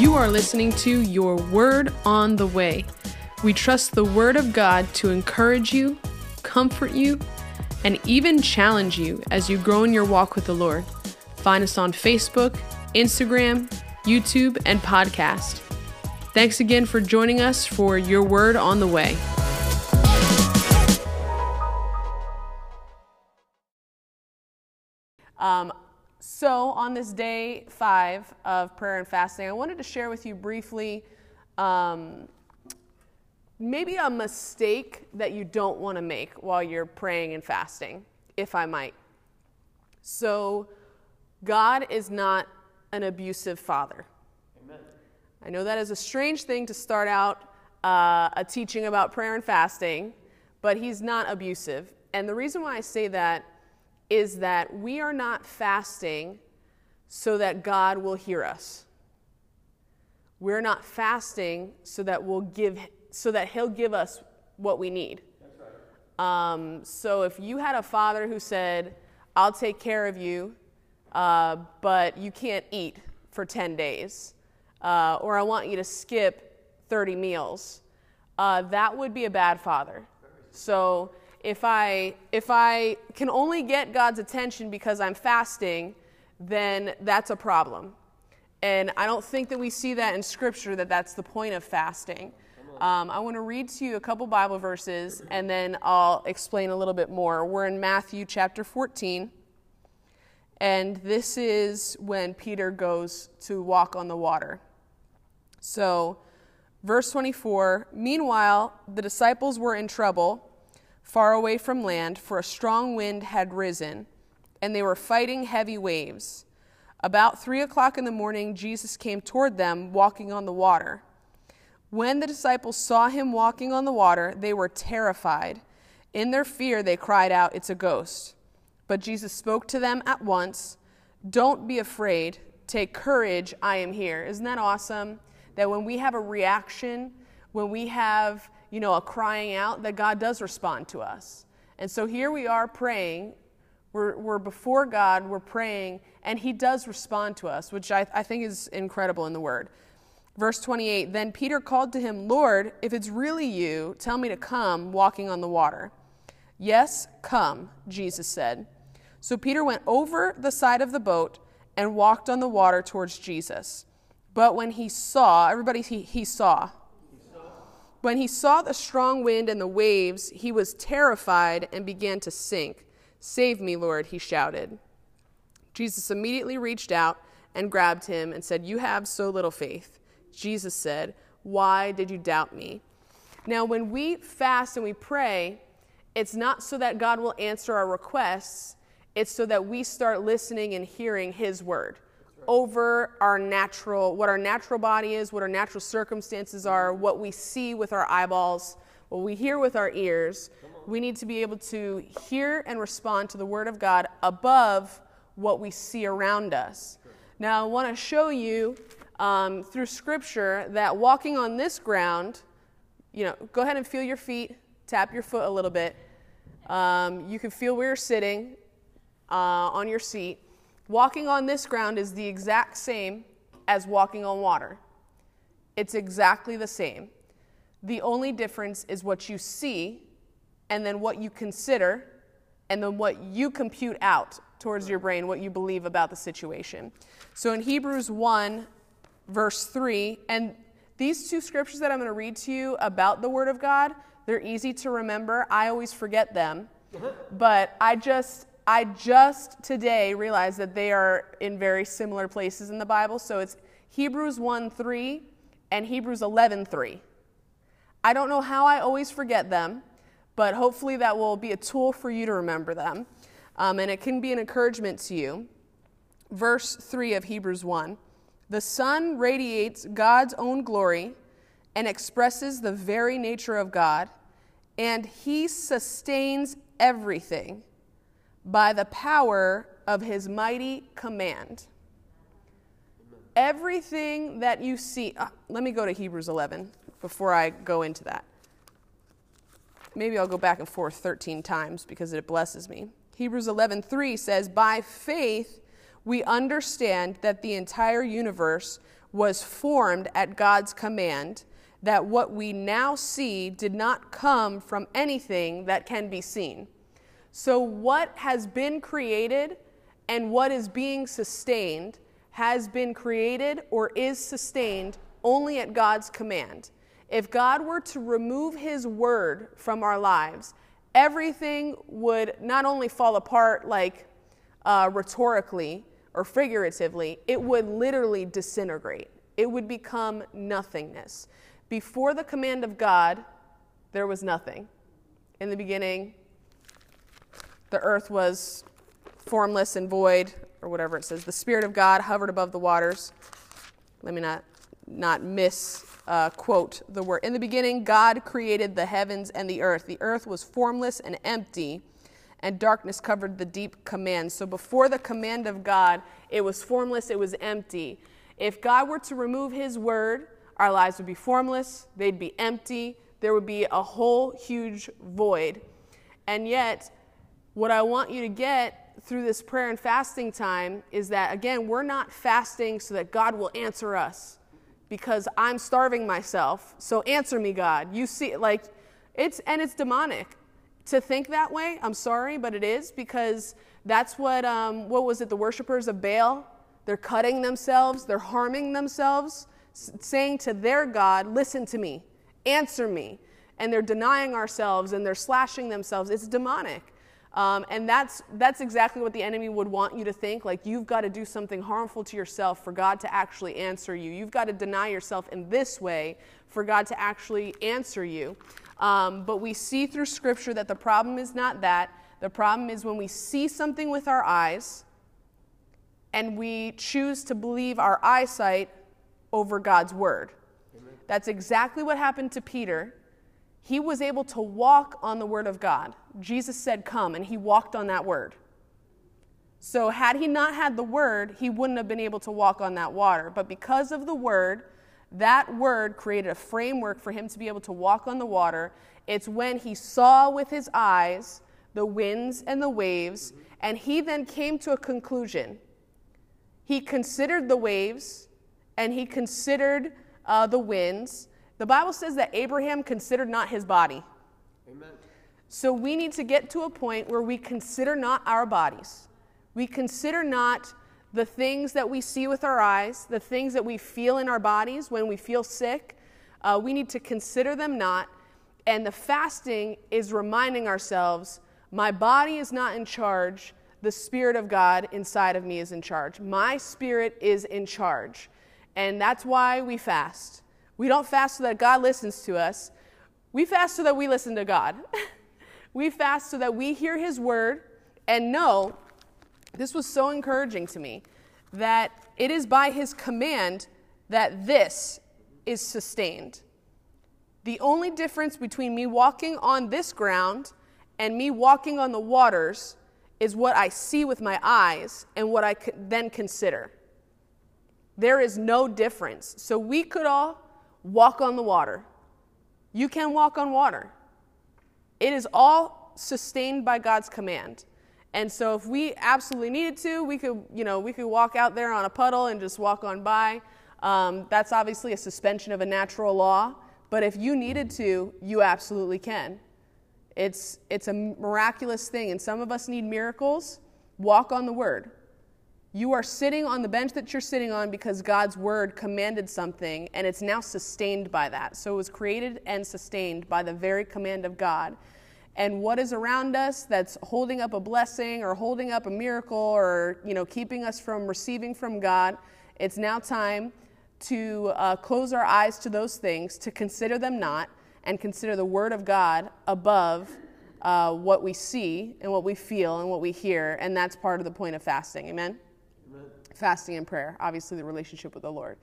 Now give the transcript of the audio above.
You are listening to Your Word on the Way. We trust the Word of God to encourage you, comfort you, and even challenge you as you grow in your walk with the Lord. Find us on Facebook, Instagram, YouTube, and podcast. Thanks again for joining us for Your Word on the Way. Um, so, on this day five of prayer and fasting, I wanted to share with you briefly um, maybe a mistake that you don't want to make while you're praying and fasting, if I might. So, God is not an abusive father. Amen. I know that is a strange thing to start out uh, a teaching about prayer and fasting, but He's not abusive. And the reason why I say that is that we are not fasting so that God will hear us. We're not fasting so that we'll give so that he'll give us what we need. Um, so if you had a father who said, "I'll take care of you, uh, but you can't eat for 10 days," uh, or "I want you to skip 30 meals," uh, that would be a bad father. So if I, if I can only get God's attention because I'm fasting, then that's a problem. And I don't think that we see that in Scripture that that's the point of fasting. Um, I want to read to you a couple Bible verses and then I'll explain a little bit more. We're in Matthew chapter 14, and this is when Peter goes to walk on the water. So, verse 24 Meanwhile, the disciples were in trouble far away from land, for a strong wind had risen, and they were fighting heavy waves. About three o'clock in the morning, Jesus came toward them, walking on the water. When the disciples saw him walking on the water, they were terrified. In their fear, they cried out, It's a ghost. But Jesus spoke to them at once Don't be afraid. Take courage. I am here. Isn't that awesome? That when we have a reaction, when we have you know, a crying out, that God does respond to us. And so here we are praying. We're, we're before God, we're praying, and He does respond to us, which I, I think is incredible in the Word. Verse 28 Then Peter called to him, Lord, if it's really you, tell me to come walking on the water. Yes, come, Jesus said. So Peter went over the side of the boat and walked on the water towards Jesus. But when he saw, everybody, he, he saw, when he saw the strong wind and the waves, he was terrified and began to sink. Save me, Lord, he shouted. Jesus immediately reached out and grabbed him and said, You have so little faith. Jesus said, Why did you doubt me? Now, when we fast and we pray, it's not so that God will answer our requests, it's so that we start listening and hearing his word over our natural, what our natural body is, what our natural circumstances are, what we see with our eyeballs, what we hear with our ears. We need to be able to hear and respond to the Word of God above what we see around us. Now, I want to show you um, through Scripture that walking on this ground, you know, go ahead and feel your feet, tap your foot a little bit. Um, you can feel where you're sitting uh, on your seat. Walking on this ground is the exact same as walking on water. It's exactly the same. The only difference is what you see, and then what you consider, and then what you compute out towards your brain, what you believe about the situation. So in Hebrews 1, verse 3, and these two scriptures that I'm going to read to you about the Word of God, they're easy to remember. I always forget them. Uh-huh. But I just, I just today realized that they are in very similar places in the Bible. So it's Hebrews 1 3 and Hebrews 11 3. I don't know how I always forget them, but hopefully that will be a tool for you to remember them. Um, and it can be an encouragement to you. Verse 3 of Hebrews 1 The Son radiates God's own glory and expresses the very nature of God, and He sustains everything by the power of his mighty command. Everything that you see, uh, let me go to Hebrews 11 before I go into that. Maybe I'll go back and forth 13 times because it blesses me. Hebrews 11:3 says, "By faith we understand that the entire universe was formed at God's command, that what we now see did not come from anything that can be seen. So, what has been created and what is being sustained has been created or is sustained only at God's command. If God were to remove his word from our lives, everything would not only fall apart like uh, rhetorically or figuratively, it would literally disintegrate. It would become nothingness. Before the command of God, there was nothing. In the beginning, the earth was formless and void, or whatever it says. The Spirit of God hovered above the waters. Let me not not misquote uh, the word. In the beginning, God created the heavens and the earth. The earth was formless and empty, and darkness covered the deep command. So before the command of God, it was formless, it was empty. If God were to remove His word, our lives would be formless, they'd be empty, there would be a whole huge void. And yet, what I want you to get through this prayer and fasting time is that, again, we're not fasting so that God will answer us because I'm starving myself. So answer me, God. You see, like, it's, and it's demonic to think that way. I'm sorry, but it is because that's what, um, what was it, the worshipers of Baal? They're cutting themselves, they're harming themselves, saying to their God, listen to me, answer me. And they're denying ourselves and they're slashing themselves. It's demonic. Um, and that's, that's exactly what the enemy would want you to think. Like, you've got to do something harmful to yourself for God to actually answer you. You've got to deny yourself in this way for God to actually answer you. Um, but we see through Scripture that the problem is not that. The problem is when we see something with our eyes and we choose to believe our eyesight over God's word. Amen. That's exactly what happened to Peter he was able to walk on the word of God. Jesus said, Come, and he walked on that word. So, had he not had the word, he wouldn't have been able to walk on that water. But because of the word, that word created a framework for him to be able to walk on the water. It's when he saw with his eyes the winds and the waves, and he then came to a conclusion. He considered the waves and he considered uh, the winds, the Bible says that Abraham considered not his body. Amen. So we need to get to a point where we consider not our bodies. We consider not the things that we see with our eyes, the things that we feel in our bodies when we feel sick. Uh, we need to consider them not. And the fasting is reminding ourselves my body is not in charge. The Spirit of God inside of me is in charge. My spirit is in charge. And that's why we fast. We don't fast so that God listens to us. We fast so that we listen to God. we fast so that we hear His word and know this was so encouraging to me that it is by His command that this is sustained. The only difference between me walking on this ground and me walking on the waters is what I see with my eyes and what I then consider. There is no difference. So we could all walk on the water. You can walk on water. It is all sustained by God's command. And so if we absolutely needed to, we could, you know, we could walk out there on a puddle and just walk on by. Um, that's obviously a suspension of a natural law. But if you needed to, you absolutely can. It's, it's a miraculous thing. And some of us need miracles. Walk on the word. You are sitting on the bench that you're sitting on because God's word commanded something, and it's now sustained by that. So it was created and sustained by the very command of God. And what is around us that's holding up a blessing or holding up a miracle or you know keeping us from receiving from God, it's now time to uh, close our eyes to those things, to consider them not, and consider the word of God above uh, what we see and what we feel and what we hear. And that's part of the point of fasting. Amen fasting and prayer, obviously the relationship with the Lord.